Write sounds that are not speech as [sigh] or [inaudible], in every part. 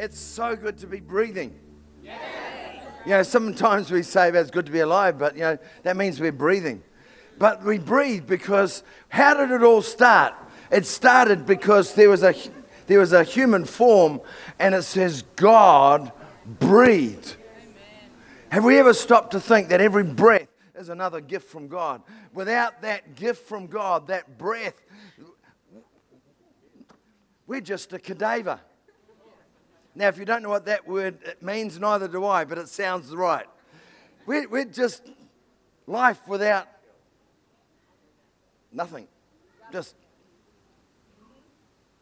It's so good to be breathing. You know, sometimes we say it's good to be alive, but you know, that means we're breathing. But we breathe because how did it all start? It started because there was a, there was a human form and it says God breathed. Have we ever stopped to think that every breath is another gift from God? Without that gift from God, that breath, we're just a cadaver. Now, if you don't know what that word means, neither do I, but it sounds right. We're, we're just life without nothing, just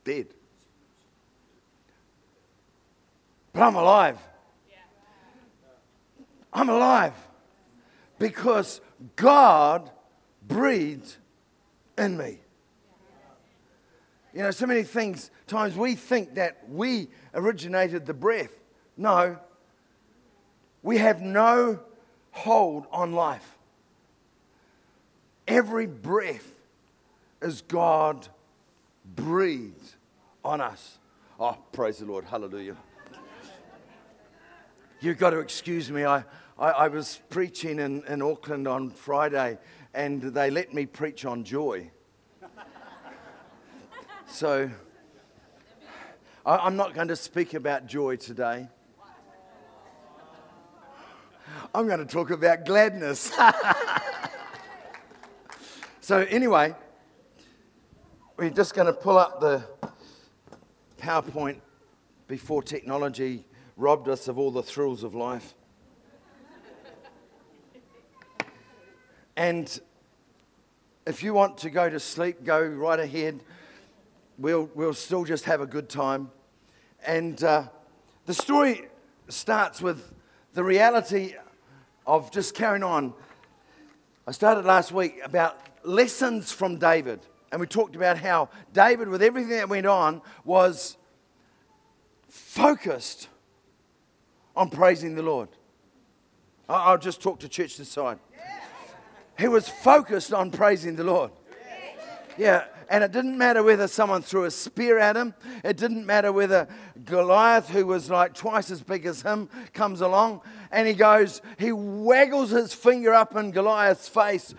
dead. But I'm alive. I'm alive because God breathed in me. You know, so many things, times we think that we originated the breath. No, we have no hold on life. Every breath is God breathed on us. Oh, praise the Lord. Hallelujah. You've got to excuse me. I, I, I was preaching in, in Auckland on Friday, and they let me preach on joy. So I'm not going to speak about joy today. I'm going to talk about gladness. [laughs] so, anyway, we're just going to pull up the PowerPoint before technology robbed us of all the thrills of life. And if you want to go to sleep, go right ahead. We'll, we'll still just have a good time. And uh, the story starts with the reality of just carrying on. I started last week about lessons from David. And we talked about how David, with everything that went on, was focused on praising the Lord. I'll just talk to church this side. He was focused on praising the Lord. Yeah, and it didn't matter whether someone threw a spear at him. It didn't matter whether Goliath, who was like twice as big as him, comes along and he goes, he waggles his finger up in Goliath's face.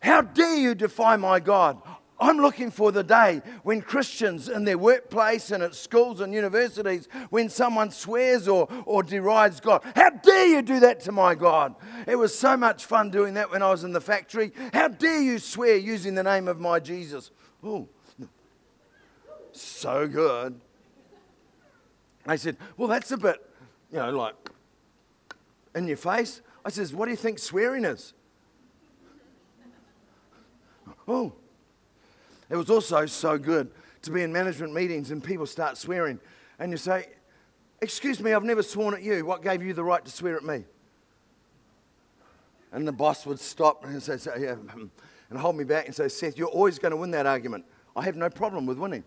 How dare you defy my God? I'm looking for the day when Christians in their workplace and at schools and universities, when someone swears or, or derides God, how dare you do that to my God? It was so much fun doing that when I was in the factory. How dare you swear using the name of my Jesus? Oh, so good. I said, Well, that's a bit, you know, like in your face. I says, What do you think swearing is? Oh, it was also so good to be in management meetings and people start swearing, and you say, Excuse me, I've never sworn at you. What gave you the right to swear at me? And the boss would stop and say, yeah, um, and hold me back and say, Seth, you're always going to win that argument. I have no problem with winning.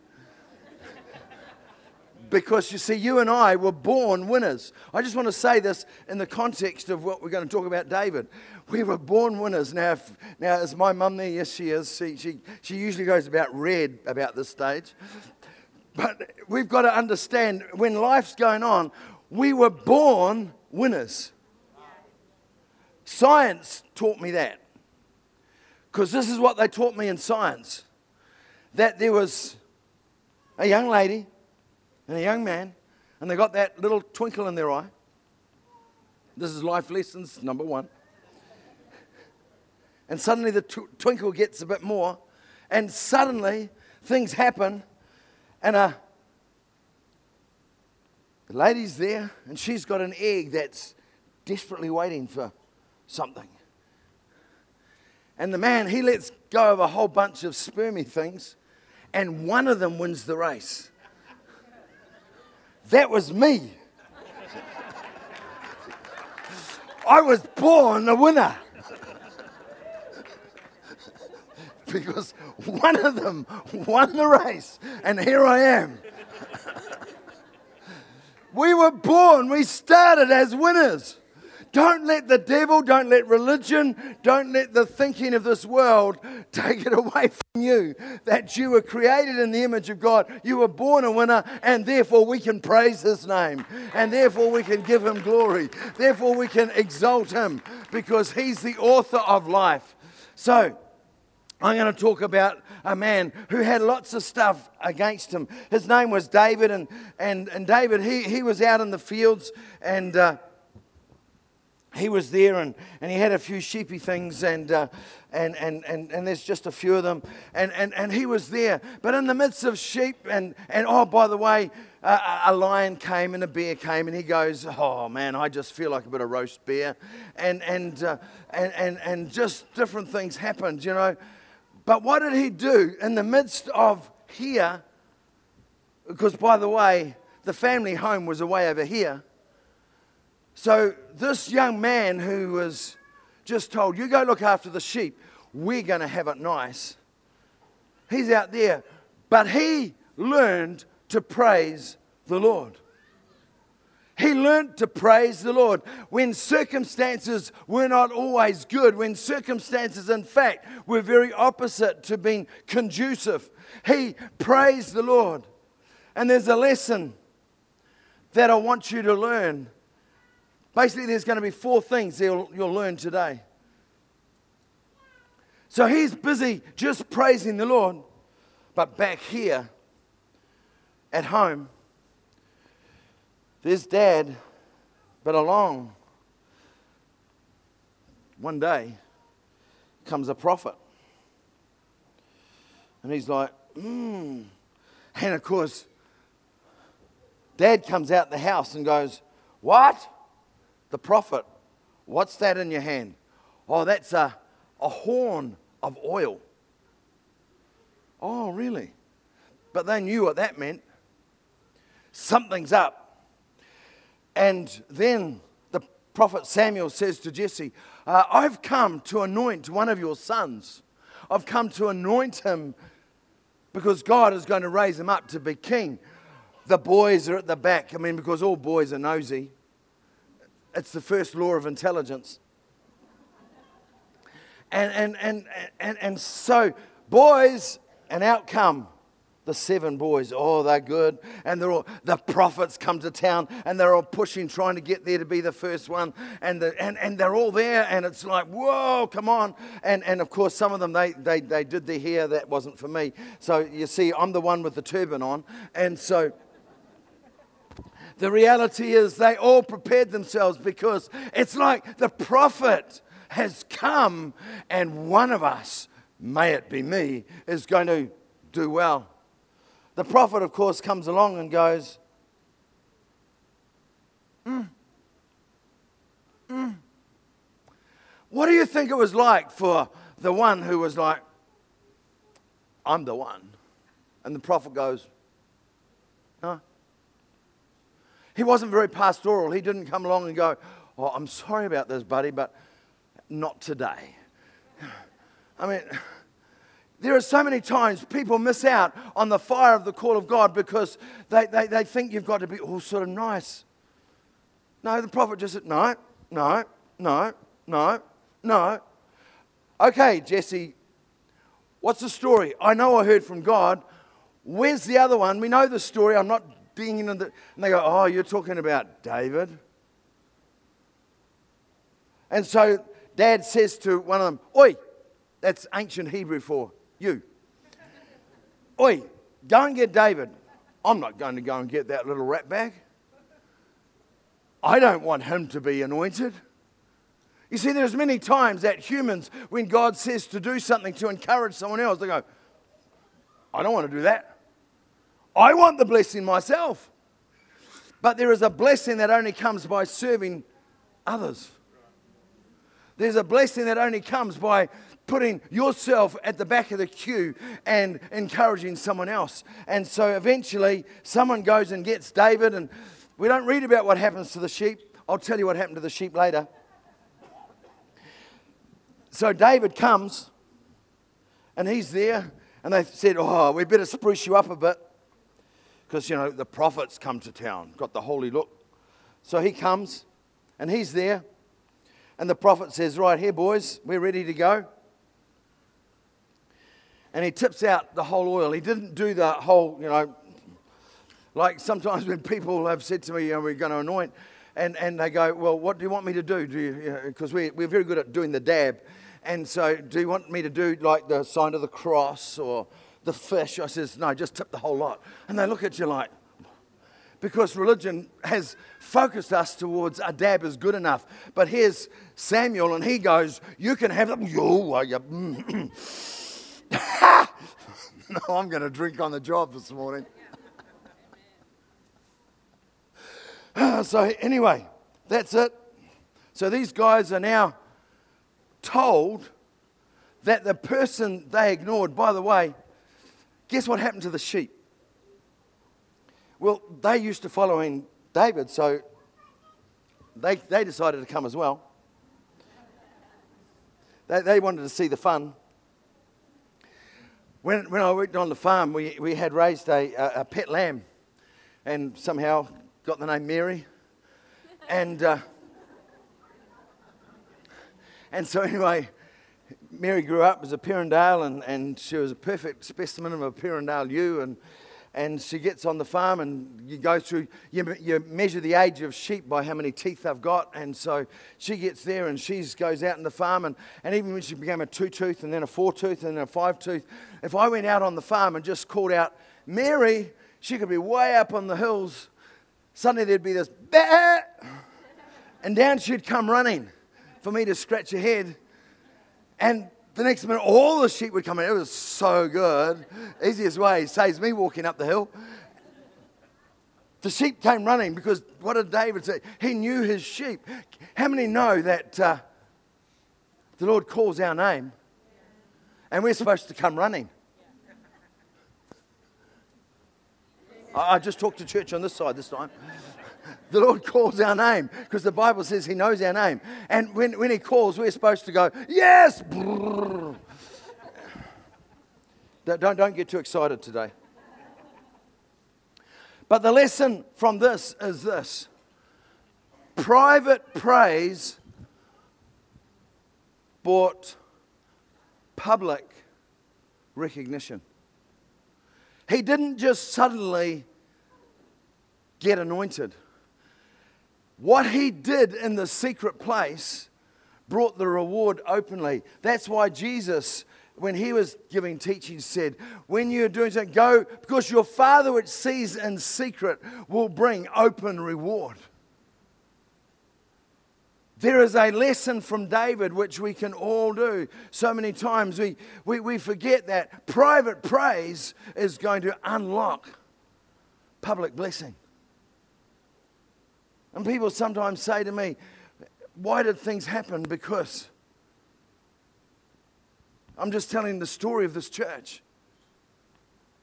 [laughs] because you see, you and I were born winners. I just want to say this in the context of what we're going to talk about David. We were born winners. Now, if, now is my mum there? Yes, she is. She, she, she usually goes about red about this stage. But we've got to understand when life's going on, we were born winners. Science taught me that. Because this is what they taught me in science that there was a young lady and a young man, and they got that little twinkle in their eye. This is life lessons number one and suddenly the tw- twinkle gets a bit more, and suddenly things happen, and a the lady's there, and she's got an egg that's desperately waiting for something. And the man, he lets go of a whole bunch of spermy things, and one of them wins the race. That was me. I was born a winner. because one of them won the race, and here I am. we were born, we started as winners. Don't let the devil, don't let religion, don't let the thinking of this world [laughs] take it away from you. That you were created in the image of God. You were born a winner, and therefore we can praise his name. And therefore we can give him glory. Therefore we can exalt him because he's the author of life. So, I'm going to talk about a man who had lots of stuff against him. His name was David, and, and, and David, he, he was out in the fields and uh, he was there and, and he had a few sheepy things, and, uh, and, and, and, and there's just a few of them. And, and, and he was there. But in the midst of sheep, and, and oh, by the way, a lion came and a bear came, and he goes, Oh man, I just feel like a bit of roast bear And, and, uh, and, and, and just different things happened, you know. But what did he do in the midst of here? Because, by the way, the family home was away over here. So, this young man who was just told, You go look after the sheep, we're going to have it nice. He's out there. But he learned to praise the Lord. He learned to praise the Lord when circumstances were not always good, when circumstances, in fact, were very opposite to being conducive. He praised the Lord. And there's a lesson that I want you to learn. Basically, there's going to be four things you'll, you'll learn today. So he's busy just praising the Lord, but back here at home, there's dad, but along one day comes a prophet. And he's like, hmm. And of course, dad comes out the house and goes, What? The prophet, what's that in your hand? Oh, that's a, a horn of oil. Oh, really? But they knew what that meant. Something's up. And then the prophet Samuel says to Jesse, uh, I've come to anoint one of your sons. I've come to anoint him because God is going to raise him up to be king. The boys are at the back. I mean, because all boys are nosy. It's the first law of intelligence. And, and, and, and, and so, boys, an outcome the seven boys, oh, they're good. And they're all, the prophets come to town and they're all pushing, trying to get there to be the first one. And, the, and, and they're all there and it's like, whoa, come on. And, and of course, some of them, they, they, they did their hair. That wasn't for me. So you see, I'm the one with the turban on. And so the reality is they all prepared themselves because it's like the prophet has come and one of us, may it be me, is going to do well. The prophet, of course, comes along and goes, mm, mm. What do you think it was like for the one who was like, I'm the one? And the prophet goes, No. He wasn't very pastoral. He didn't come along and go, Oh, I'm sorry about this, buddy, but not today. I mean, there are so many times people miss out on the fire of the call of God because they, they, they think you've got to be all sort of nice. No, the prophet just said, no, no, no, no, no. Okay, Jesse, what's the story? I know I heard from God. Where's the other one? We know the story. I'm not in the. And they go, oh, you're talking about David. And so dad says to one of them, Oi, that's ancient Hebrew for you. Oi, go and get David. I'm not going to go and get that little rat bag. I don't want him to be anointed. You see, there's many times that humans, when God says to do something to encourage someone else, they go, I don't want to do that. I want the blessing myself. But there is a blessing that only comes by serving others. There's a blessing that only comes by putting yourself at the back of the queue and encouraging someone else. And so eventually, someone goes and gets David, and we don't read about what happens to the sheep. I'll tell you what happened to the sheep later. So David comes, and he's there, and they said, Oh, we better spruce you up a bit. Because, you know, the prophets come to town, got the holy look. So he comes, and he's there, And the prophet says, Right here, boys, we're ready to go. And he tips out the whole oil. He didn't do the whole, you know, like sometimes [laughs] when people have said to me, you know, we're going to anoint, and, and they go, Well, what do you want me to do? Because you know, we, we're very good at doing the dab. And so, do you want me to do like the sign of the cross or the fish? I says, No, just tip the whole lot. And they look at you like, because religion has focused us towards a dab is good enough. But here's Samuel, and he goes, You can have them. Yo, you? [laughs] no, I'm going to drink on the job this morning. [laughs] so, anyway, that's it. So, these guys are now told that the person they ignored, by the way, guess what happened to the sheep? Well, they used to follow in David, so they, they decided to come as well. They, they wanted to see the fun. When, when I worked on the farm, we, we had raised a, a, a pet lamb and somehow got the name Mary. And, uh, and so, anyway, Mary grew up as a Perendale and, and she was a perfect specimen of a Perendale ewe. And, and she gets on the farm and you go through you, you, measure the age of sheep by how many teeth they've got and so she gets there and she goes out in the farm and, and even when she became a two tooth and then a four tooth and then a five tooth if i went out on the farm and just called out mary she could be way up on the hills suddenly there'd be this bah! and down she'd come running for me to scratch her head and the next minute, all the sheep would come in. It was so good. Easiest way saves me walking up the hill. The sheep came running because what did David say? He knew his sheep. How many know that uh, the Lord calls our name and we're supposed to come running? I just talked to church on this side this time. The Lord calls our name because the Bible says He knows our name. And when, when He calls, we're supposed to go, Yes! [laughs] don't, don't get too excited today. But the lesson from this is this private praise brought public recognition. He didn't just suddenly get anointed. What he did in the secret place brought the reward openly. That's why Jesus, when he was giving teaching, said, When you're doing something, go because your Father, which sees in secret, will bring open reward. There is a lesson from David which we can all do. So many times we, we, we forget that private praise is going to unlock public blessing. And people sometimes say to me, Why did things happen? Because I'm just telling the story of this church.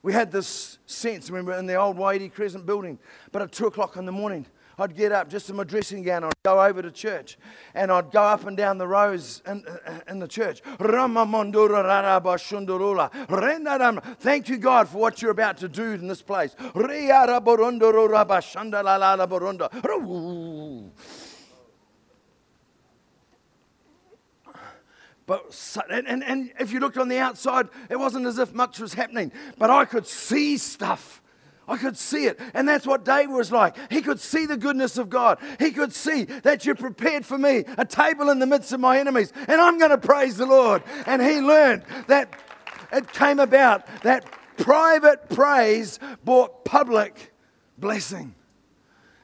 We had this sense, remember, in the old Waidi Crescent building, but at two o'clock in the morning, I'd get up just in my dressing gown, I'd go over to church, and I'd go up and down the rows in, in the church. Thank you, God, for what you're about to do in this place. But, and, and, and if you looked on the outside, it wasn't as if much was happening, but I could see stuff. I could see it. And that's what David was like. He could see the goodness of God. He could see that you prepared for me a table in the midst of my enemies. And I'm going to praise the Lord. And he learned that it came about that private praise brought public blessing.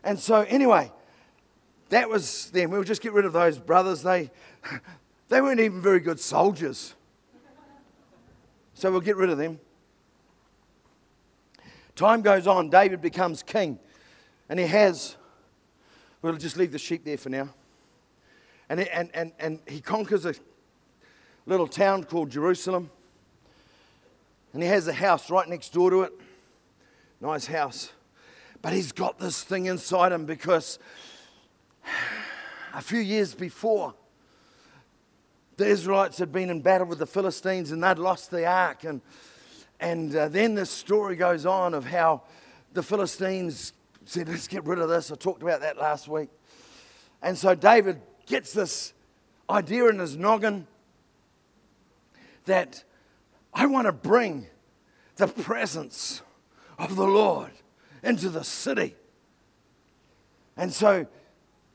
And so, anyway, that was them. We'll just get rid of those brothers. They, [laughs] they weren't even very good soldiers. So we'll get rid of them. Time goes on, David becomes king, and he has, we'll just leave the sheep there for now. And, he, and, and, and he conquers a little town called Jerusalem, and he has a house right next door to it. Nice house. But he's got this thing inside him because a few years before, the Israelites had been in battle with the Philistines and they'd lost the ark. And and uh, then the story goes on of how the Philistines said, Let's get rid of this. I talked about that last week. And so David gets this idea in his noggin that I want to bring the presence of the Lord into the city. And so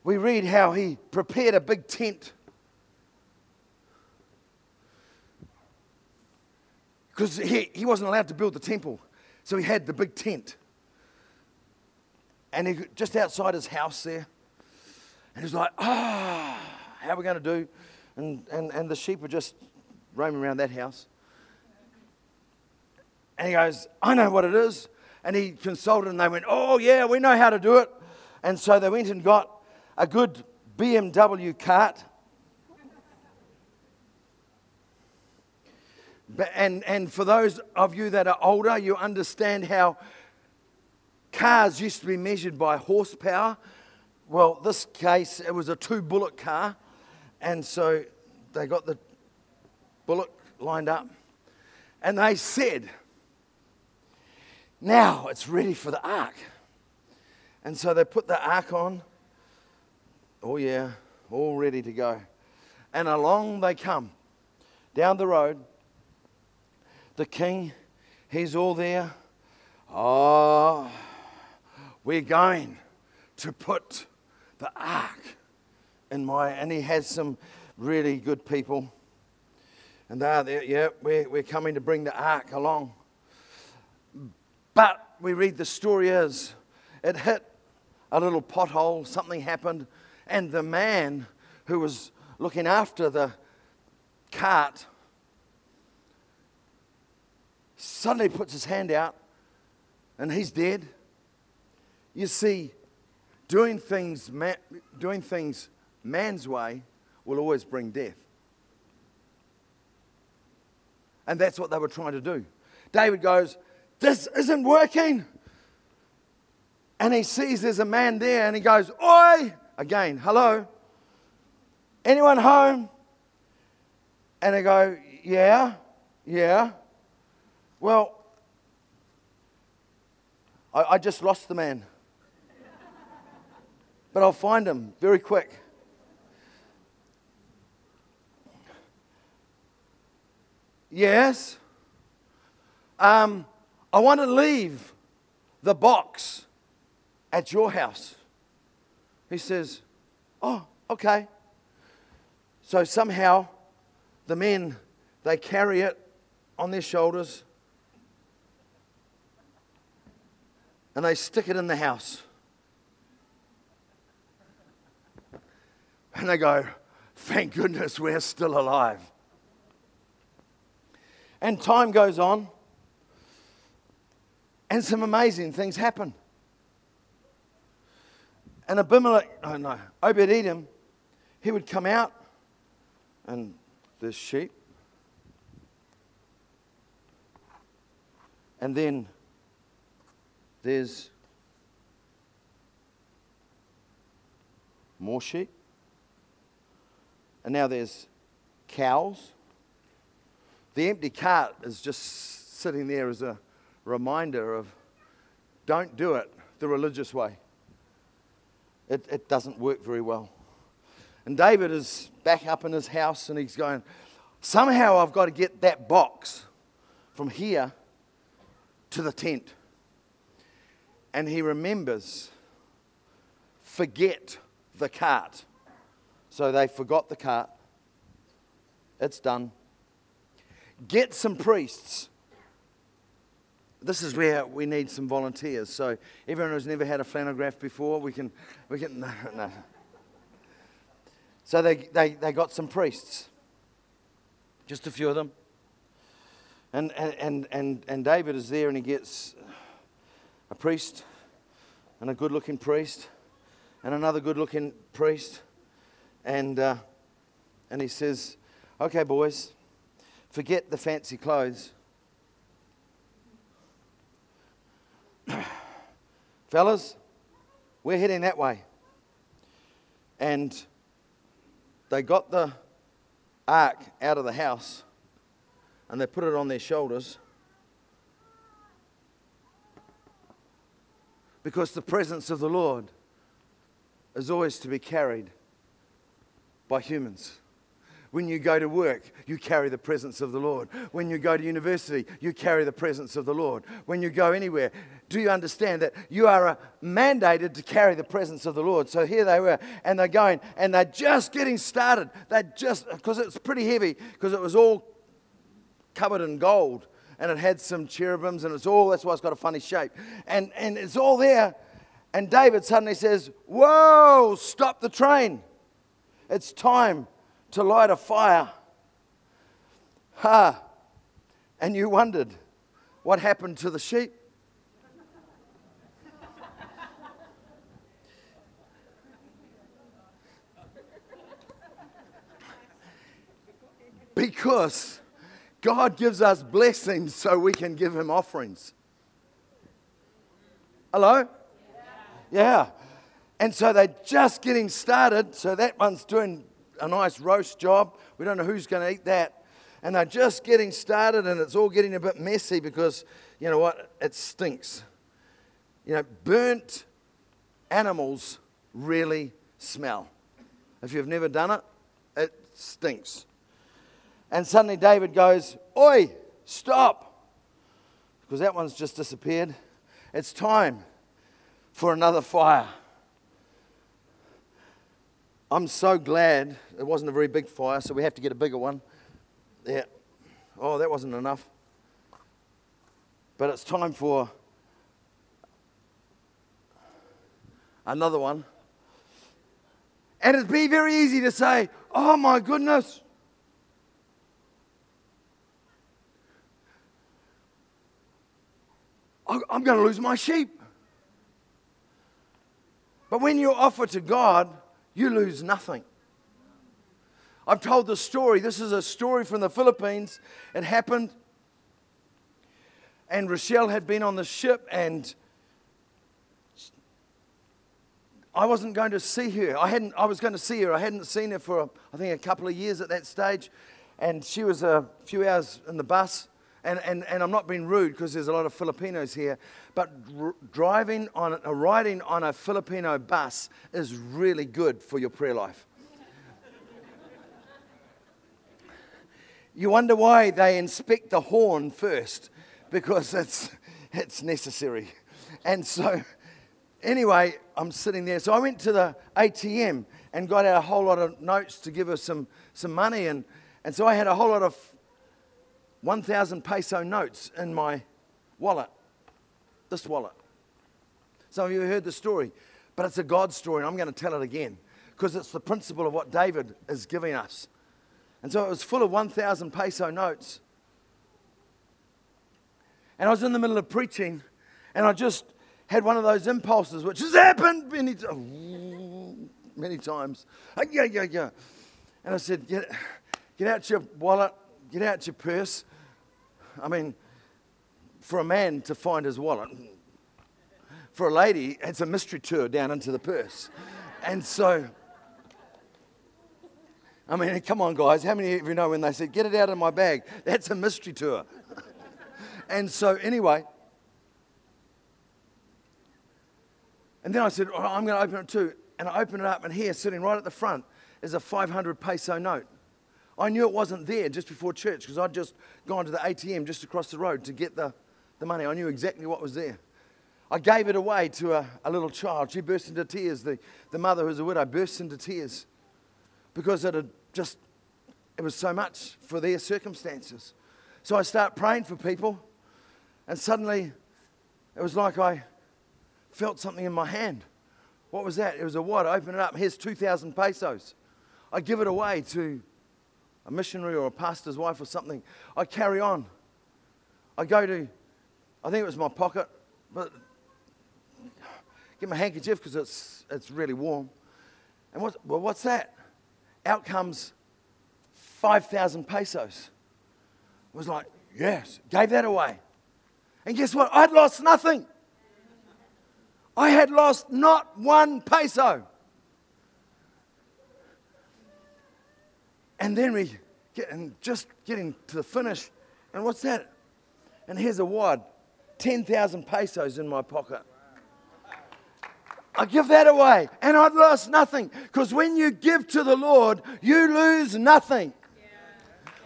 we read how he prepared a big tent. Because he, he wasn't allowed to build the temple. So he had the big tent. And he just outside his house there. And he's like, ah, oh, how are we going to do? And, and, and the sheep were just roaming around that house. And he goes, I know what it is. And he consulted and they went, Oh, yeah, we know how to do it. And so they went and got a good BMW cart. And, and for those of you that are older, you understand how cars used to be measured by horsepower. Well, this case, it was a two bullet car. And so they got the bullet lined up. And they said, now it's ready for the ark. And so they put the ark on. Oh, yeah, all ready to go. And along they come down the road. The king, he's all there. Oh, we're going to put the ark in my. And he has some really good people. And they are there, yeah, we're, we're coming to bring the ark along. But we read the story is it hit a little pothole, something happened, and the man who was looking after the cart suddenly puts his hand out and he's dead. You see, doing things, doing things man's way will always bring death. And that's what they were trying to do. David goes, this isn't working. And he sees there's a man there and he goes, Oi! Again, hello? Anyone home? And I go, Yeah, yeah. Well, I, I just lost the man. but I'll find him very quick. Yes. Um, I want to leave the box at your house. He says, Oh, okay. So somehow the men, they carry it on their shoulders and they stick it in the house. And they go, Thank goodness we're still alive. And time goes on. And some amazing things happen. And Abimelech, oh no, Obed Edom, he would come out and there's sheep. And then there's more sheep. And now there's cows. The empty cart is just sitting there as a reminder of don't do it the religious way. It, it doesn't work very well. And David is back up in his house and he's going, somehow I've got to get that box from here to the tent. And he remembers, forget the cart. So they forgot the cart. It's done. Get some priests this is where we need some volunteers. So everyone who's never had a flannelgraph before, we can, we can, [laughs] no, no. So they, they, they got some priests, just a few of them. And, and, and, and David is there and he gets a priest and a good looking priest and another good looking priest. And, uh, and he says, Okay, boys, forget the fancy clothes [clears throat] Fellas, we're heading that way. And they got the ark out of the house and they put it on their shoulders because the presence of the Lord is always to be carried by humans. When you go to work, you carry the presence of the Lord. When you go to university, you carry the presence of the Lord. When you go anywhere, do you understand that you are uh, mandated to carry the presence of the Lord? So here they were, and they're going, and they're just getting started. They're just, because it's pretty heavy, because it was all covered in gold, and it had some cherubims, and it's all, that's why it's got a funny shape. And, and it's all there. And David suddenly says, Whoa, stop the train. It's time to light a fire. Ha! And you wondered what happened to the sheep? [laughs] because God gives us blessings so we can give Him offerings. Hello? Yeah. And so they're just getting started. So that one's doing a nice roast job. We don't know who's going to eat that. And they're just getting started, and it's all getting a bit messy because, you know what? It stinks. You know, burnt animals really smell. If you've never done it, it stinks. And suddenly David goes, Oi, stop! Because that one's just disappeared. It's time for another fire. I'm so glad it wasn't a very big fire, so we have to get a bigger one. Yeah. Oh, that wasn't enough. But it's time for another one. And it'd be very easy to say, oh my goodness. I'm going to lose my sheep. But when you offer to God, you lose nothing. I've told the story. This is a story from the Philippines. It happened, and Rochelle had been on the ship, and I wasn't going to see her. I hadn't. I was going to see her. I hadn't seen her for I think a couple of years at that stage, and she was a few hours in the bus. And, and, and I'm not being rude because there's a lot of Filipinos here, but r- driving on, uh, riding on a Filipino bus is really good for your prayer life. you wonder why they inspect the horn first, because it's, it's necessary. And so, anyway, I'm sitting there. So I went to the ATM and got out a whole lot of notes to give her some, some money. And, and so I had a whole lot of 1,000 peso notes in my wallet. This wallet. Some of you heard the story, but it's a God story, and I'm going to tell it again because it's the principle of what David is giving us. And so it was full of 1,000 peso notes. And I was in the middle of preaching, and I just had one of those impulses, which has happened many, many times. Ah, yeah, yeah, yeah. And I said, get, get out your wallet, get out your purse, I mean, for a man to find his wallet, for a lady, it's a mystery tour down into the purse. And so, I mean, come on, guys. How many of you know when they said, get it out of my bag? That's a mystery tour. [laughs] and so, anyway, and then I said, oh, I'm going to open it too. And I open it up, and here, sitting right at the front, is a 500 peso note. I knew it wasn't there just before church because I'd just gone to the ATM just across the road to get the, the money. I knew exactly what was there. I gave it away to a, a little child. She burst into tears. The, the mother, who's a widow, burst into tears because it had just, it was so much for their circumstances. So I start praying for people, and suddenly it was like I felt something in my hand. What was that? It was a what? I open it up. Here's 2,000 pesos. I give it away to a missionary or a pastor's wife or something, I carry on. I go to, I think it was my pocket, but get my handkerchief because it's, it's really warm. And what, well, what's that? Out comes 5,000 pesos. I was like, yes, gave that away. And guess what? I'd lost nothing. I had lost not one peso. And then we get, and just getting to the finish. And what's that? And here's a wad 10,000 pesos in my pocket. I give that away and I've lost nothing. Because when you give to the Lord, you lose nothing.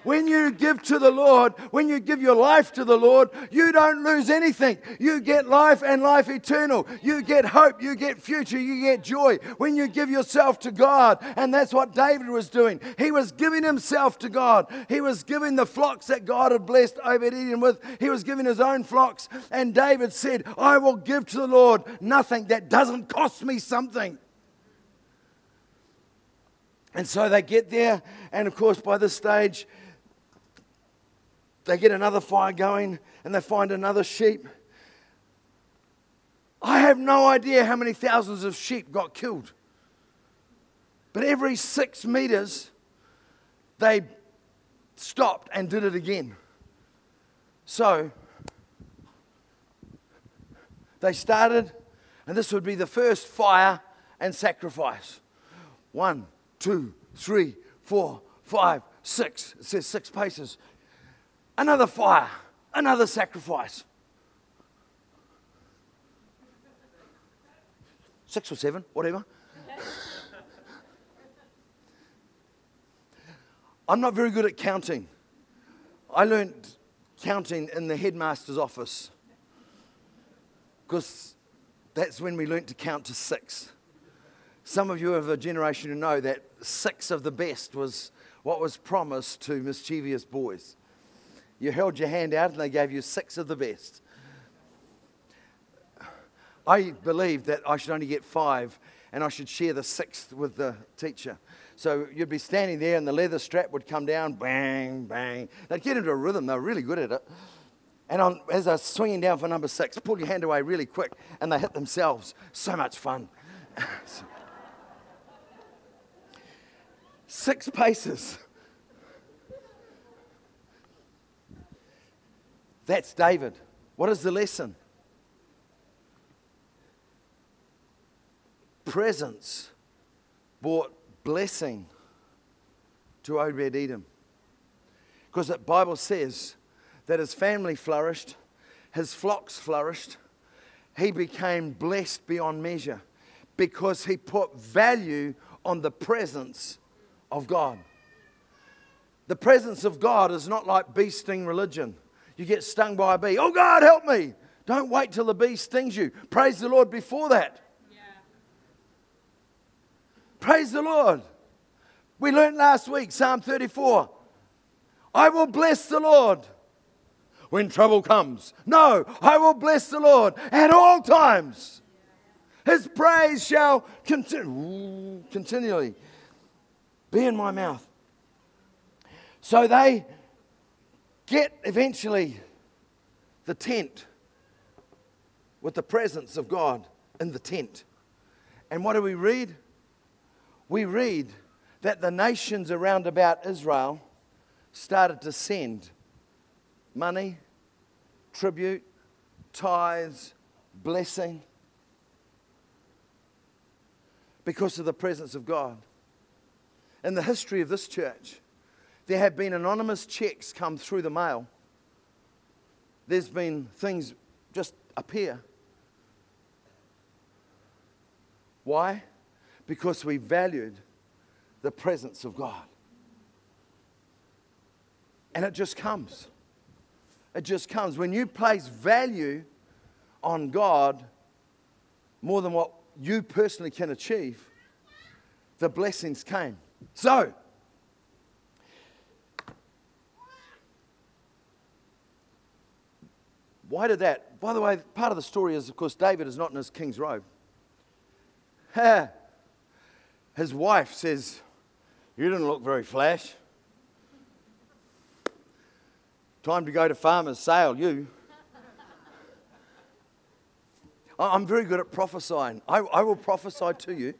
When you give to the Lord, when you give your life to the Lord, you don't lose anything. You get life and life eternal. You get hope, you get future, you get joy when you give yourself to God. And that's what David was doing. He was giving himself to God. He was giving the flocks that God had blessed Obed Edom with, he was giving his own flocks. And David said, I will give to the Lord nothing that doesn't cost me something. And so they get there, and of course, by this stage, they get another fire going and they find another sheep. I have no idea how many thousands of sheep got killed. But every six meters, they stopped and did it again. So they started, and this would be the first fire and sacrifice. One, two, three, four, five, six. It says six paces another fire, another sacrifice. Six or seven, whatever. I'm not very good at counting. I learned counting in the headmaster's office because that's when we learned to count to six. Some of you of a generation who know that six of the best was what was promised to mischievous boys. You held your hand out and they gave you six of the best. I believed that I should only get five and I should share the sixth with the teacher. So you'd be standing there and the leather strap would come down, bang, bang. They'd get into a rhythm, they were really good at it. And on, as I was swinging down for number six, pull your hand away really quick and they hit themselves. So much fun. [laughs] six paces. That's David. What is the lesson? Presence brought blessing to Obed Edom. Because the Bible says that his family flourished, his flocks flourished, he became blessed beyond measure because he put value on the presence of God. The presence of God is not like bee sting religion. You get stung by a bee. Oh, God, help me. Don't wait till the bee stings you. Praise the Lord before that. Yeah. Praise the Lord. We learned last week, Psalm 34. I will bless the Lord when trouble comes. No, I will bless the Lord at all times. His praise shall continu- continually be in my mouth. So they get eventually the tent with the presence of God in the tent. And what do we read? We read that the nations around about Israel started to send money, tribute, tithes, blessing because of the presence of God. In the history of this church, there have been anonymous checks come through the mail. There's been things just appear. Why? Because we valued the presence of God. And it just comes. It just comes. When you place value on God more than what you personally can achieve, the blessings came. So, Why did that? By the way, part of the story is, of course, David is not in his king's robe. [laughs] His wife says, You didn't look very flash. Time to go to farmer's sale, you. I'm very good at prophesying. I, I will prophesy to you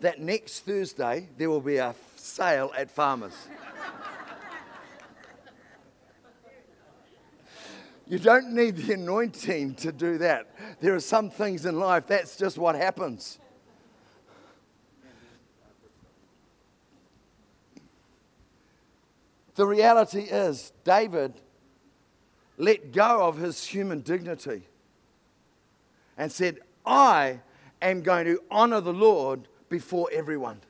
that next Thursday there will be a sale at farmer's. You don't need the [laughs] anointing to do that. There are some things in life, that's just what happens. The reality is, David let go of his human dignity and said, I am going to honor the Lord before everyone.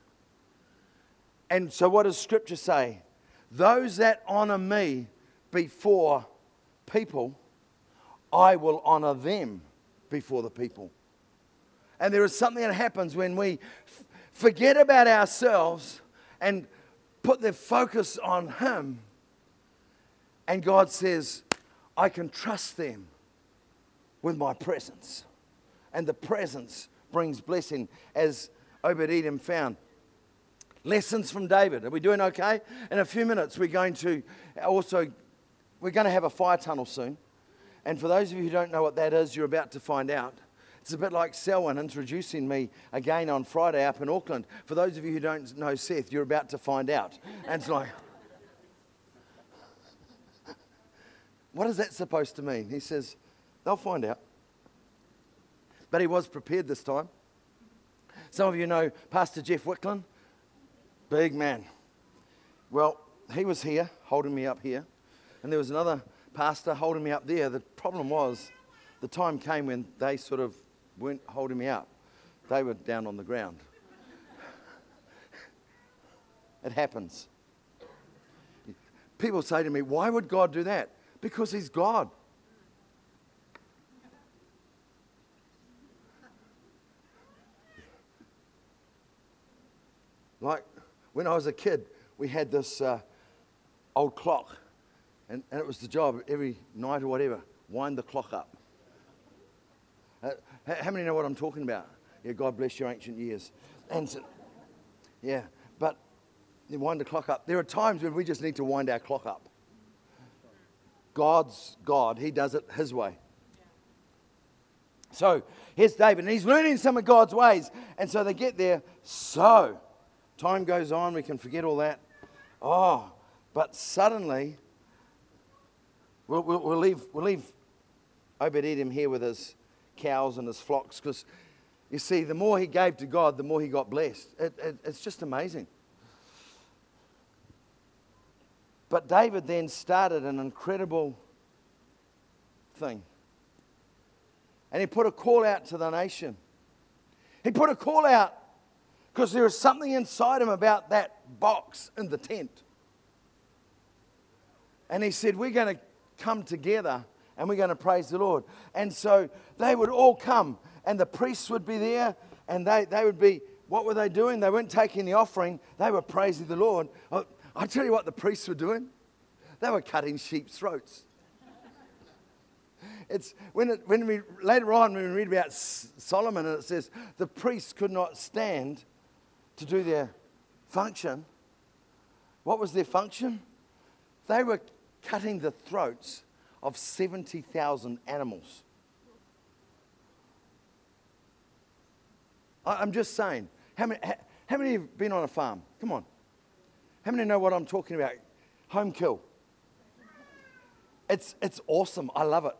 And so, what does Scripture say? Those that honor me before people, I will honor them before the people. And there is something that happens when we forget about ourselves and put the focus on Him. And God says, I can trust them with my presence. And the presence brings blessing, as Obed Edom found. Lessons from David. Are we doing okay? In a few minutes, we're going to also we're going to have a fire tunnel soon. And for those of you who don't know what that is, you're about to find out. It's a bit like Selwyn introducing me again on Friday up in Auckland. For those of you who don't know Seth, you're about to find out. And it's like, what is that supposed to mean? He says, they'll find out. But he was prepared this time. Some of you know Pastor Jeff Wicklin, big man. Well, he was here, holding me up here, and there was another pastor holding me up there. The problem was, the time came when they sort of weren't holding me up, they were down on the ground. [laughs] it happens. People say to me, Why would God do that? Because He's God. Like when I was a kid, we had this uh, old clock, and, and it was the job every night or whatever wind the clock up. Uh, how many know what I'm talking about? Yeah, God bless your ancient years. And so, yeah, but you wind the clock up. There are times when we just need to wind our clock up. God's God, He does it His way. So here's David, and he's learning some of God's ways. And so they get there. So time goes on, we can forget all that. Oh, but suddenly, we'll, we'll, we'll leave, we'll leave Obed Edom here with his cows and his flocks because you see, the more he gave to God, the more he got blessed. It, it, it's just amazing. But David then started an incredible thing. And he put a call out to the nation. He put a call out because there was something inside him about that box in the tent. And he said, We're going to come together and we're going to praise the Lord. And so they would all come, and the priests would be there, and they, they would be, what were they doing? They weren't taking the offering, they were praising the Lord. I, I tell you what the priests were doing they were cutting sheep's throats. [laughs] It's when, it, when we later on when we read about Solomon and it says the priests could not stand to do their function. What was their function? They were cutting the throats of 70,000 animals. I'm just saying, how many, how many have been on a farm? Come on. How many know what I'm talking about? Home kill. It's, it's awesome. I love it.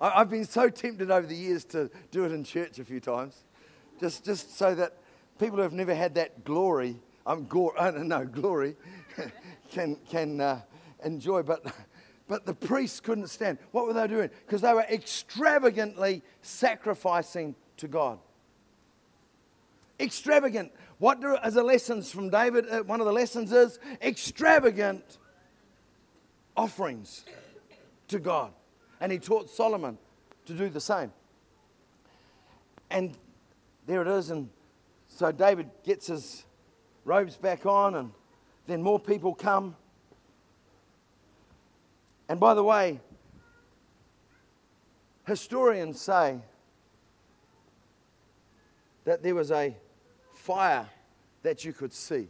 I, have been so tempted over the years to do it in church a few times, just, just so that people who have never had that glory, gore, uh, [laughs] no, glory, [laughs] can, can uh, enjoy. But but the priests couldn't stand. What were they doing? Because they were extravagantly sacrificing to God. Extravagant. What are the lessons from David? Uh, one of the lessons is extravagant offerings to God. And he taught Solomon to do the same. And there it is. And so David gets his robes back on, and then more people come. And by the way, historians say that there was a fire that you could see.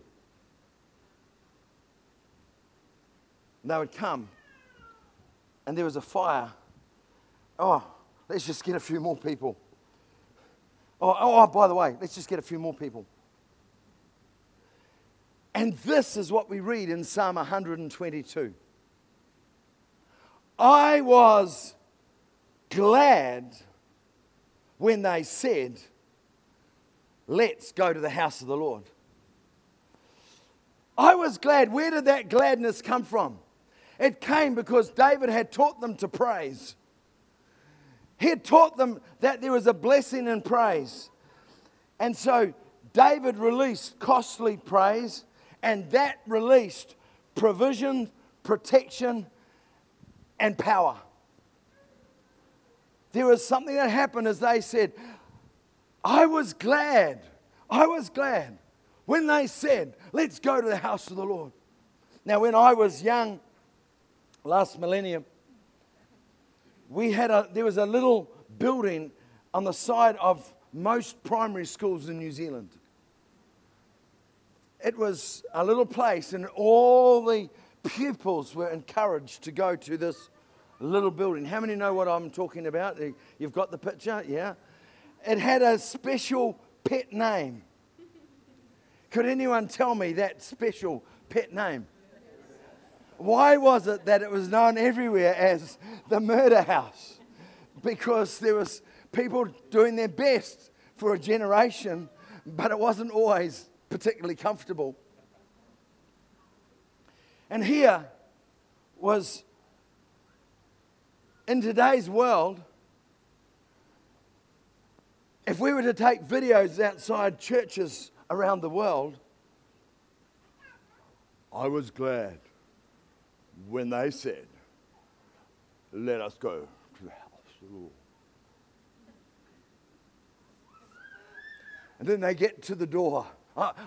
And they would come, and there was a fire. Oh, let's just get a few more people. Oh, oh, oh, by the way, let's just get a few more people. And this is what we read in Psalm 122. I was glad when they said, Let's go to the house of the Lord. I was glad. Where did that gladness come from? It came because David had taught them to praise. He had taught them that there was a blessing in praise. And so David released costly praise, and that released provision, protection, and power. There was something that happened as they said, I was glad. I was glad when they said, Let's go to the house of the Lord. Now, when I was young, last millennium, we had a, there was a little building on the side of most primary schools in New Zealand. It was a little place, and all the pupils were encouraged to go to this little building. How many know what I'm talking about? You've got the picture? Yeah. It had a special pet name. Could anyone tell me that special pet name? Why was it that it was known everywhere as the murder house? Because there was people doing their best for a generation, but it wasn't always particularly comfortable. And here was in today's world, if we were to take videos outside churches around the world, I was glad when they said, Let us go to the house of the Lord. And then they get to the door.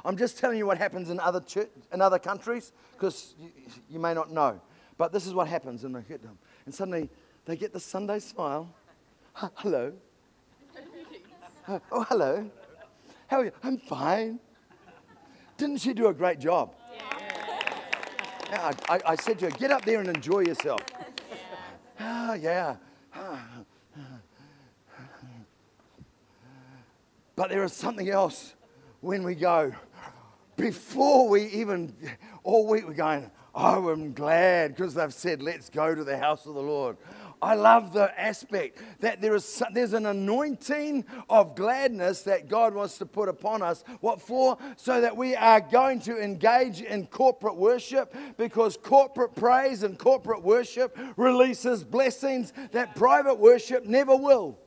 I'm just telling you what happens in other, church, in other countries because you, you, may not know. But this is what happens, they get them. And suddenly they get the Sunday smile. Hello. oh, hello. How are you? I'm fine. Didn't she do a great job? Yeah. I, I, said to her, get up there and enjoy yourself. Ah, oh, yeah. But there is something else when we go. Before we even, all week we're going, oh, I'm glad because they've said, let's go to the house of the Lord. I love the aspect that there is there's an anointing of gladness that God wants to put upon us. What for? So that we are going to engage in corporate worship because corporate praise and corporate worship releases blessings that private worship never will.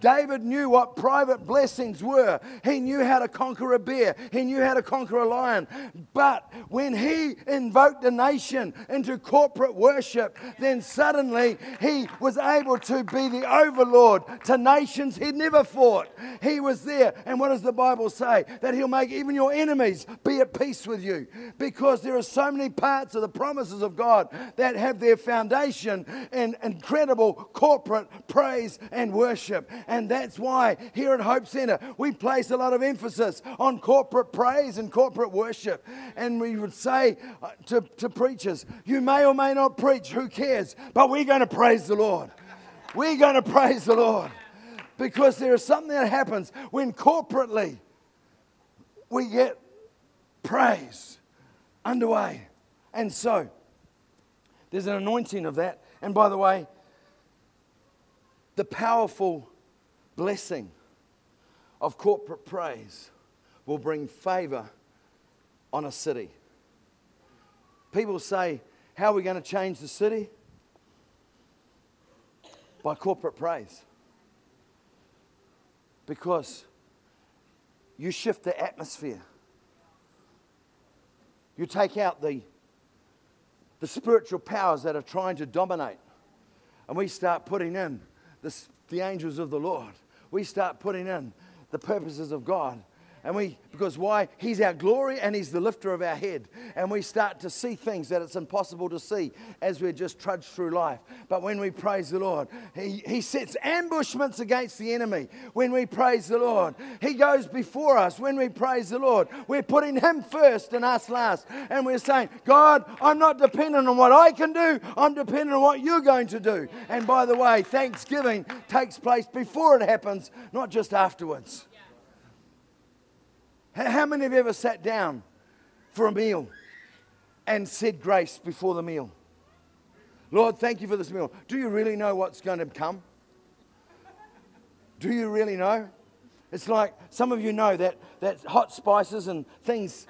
David knew what private blessings were. He knew how to conquer a bear, he knew how to conquer a lion. But when he invoked a nation into corporate worship, then suddenly he was able to be the overlord to nations he'd never fought. He was there. And what does the Bible say? That he'll make even your enemies be at peace with you. Because there are so many parts of the promises of God that have their foundation in incredible corporate praise and worship. And that's why here at Hope Center, we place a lot of emphasis on corporate praise and corporate worship. And we would say uh, to, to preachers, you may or may not preach, who cares? But we're going to praise the Lord. We're going to praise the Lord. Because there is something that happens when corporately we get praise underway. And so, there's an anointing of that. And by the way, the powerful blessing of corporate praise will bring favor on a city. People say, How are we going to change the city? By corporate praise. Because you shift the atmosphere. You take out the, the spiritual powers that are trying to dominate. And we start putting in the, the angels of the Lord we start putting in the purposes of God and we, because why? He's our glory and He's the lifter of our head. And we start to see things that it's impossible to see as we just trudge through life. But when we praise the Lord, He, he sets ambushments against the enemy. When we praise the Lord, He goes before us. When we praise the Lord, we're putting Him first and us last. And we're saying, God, I'm not dependent on what I can do, I'm dependent on what you're going to do. And by the way, thanksgiving takes place before it happens, not just afterwards. How many you ever sat down for a meal and said grace before the meal? Lord, thank you for this meal. Do you really know what's going to come? Do you really know? It's like some of you know that, that hot spices and things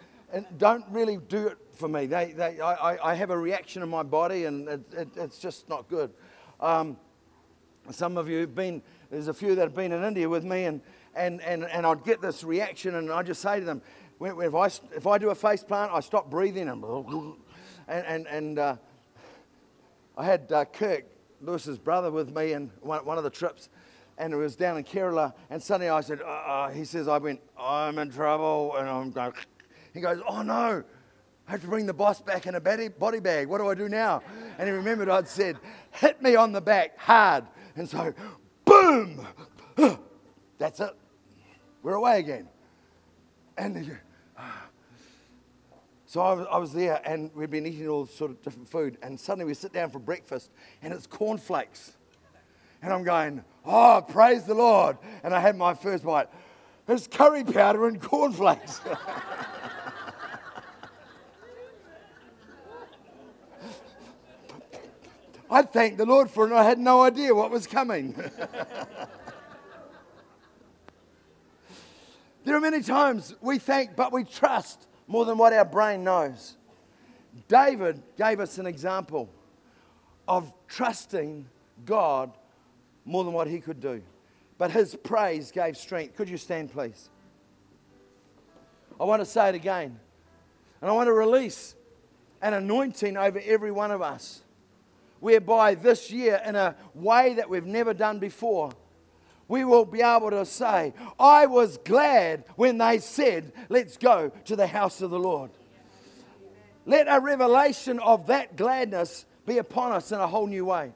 don't really do it for me. They, they, I, I have a reaction in my body and it, it, it's just not good. Um, some of you have been, there's a few that have been in India with me, and, and, and, and I'd get this reaction, and I'd just say to them, if I, if I do a face plant, I stop breathing, and, and, and, and uh, I had uh, Kirk, Lewis's brother, with me in one, one of the trips, and it was down in Kerala, and suddenly I said, uh, he says, I went, I'm in trouble, and I'm going, he goes, oh no, I have to bring the boss back in a body bag. What do I do now? And he remembered I'd said, hit me on the back hard. And so, boom! That's it. We're away again. And uh, so I was, I was, there, and we'd been eating all sort of different food. And suddenly we sit down for breakfast, and it's cornflakes. And I'm going, oh, praise the Lord. And I had my first bite. It's curry powder and cornflakes. [laughs] I thanked the Lord for it, I had no idea what was coming. [laughs] there are many times we thank, but we trust more than what our brain knows. David gave us an example of trusting God more than what he could do. But his praise gave strength. Could you stand, please? I want to say it again. And I want to release an anointing over every one of us whereby this year, in a way that we've never done before, we will be able to say, I was glad when they said, Let's go to the house of the Lord. Let a revelation of that gladness be upon us in a whole new way.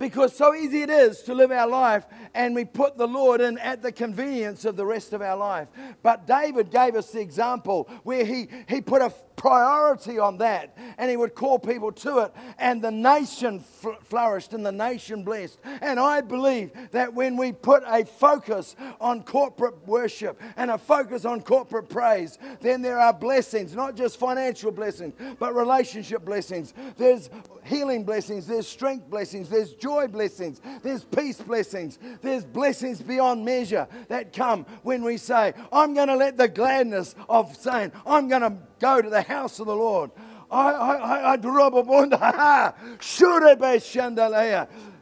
Because so easy it is to live our life and we put the Lord in at the convenience of the rest of our life. But David gave us the example where he, he put a priority on that and he would call people to it and the nation fl- flourished and the nation blessed and i believe that when we put a focus on corporate worship and a focus on corporate praise then there are blessings not just financial blessings but relationship blessings there's healing blessings there's strength blessings there's joy blessings there's peace blessings there's blessings beyond measure that come when we say i'm going to let the gladness of saying i'm going to go to the house of the Lord. I, I, I, [laughs]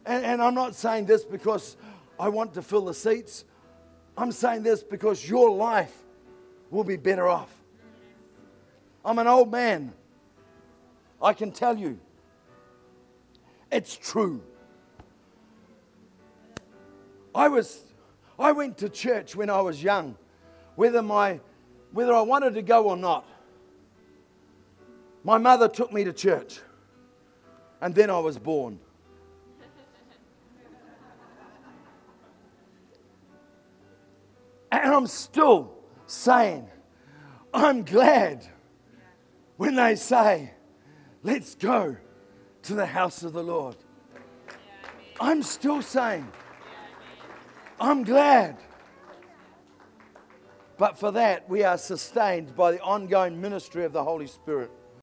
and, and I'm not saying this because I want to fill the seats. I'm saying this because your life will be better off. I'm an old man. I can tell you, it's true. I was, I went to church when I was young, whether my, whether I wanted to go or not. My mother took me to church, and then I was born. And I'm still saying, I'm glad when they say, let's go to the house of the Lord. I'm still saying, I'm glad. But for that, we are sustained by the ongoing ministry of the Holy Spirit.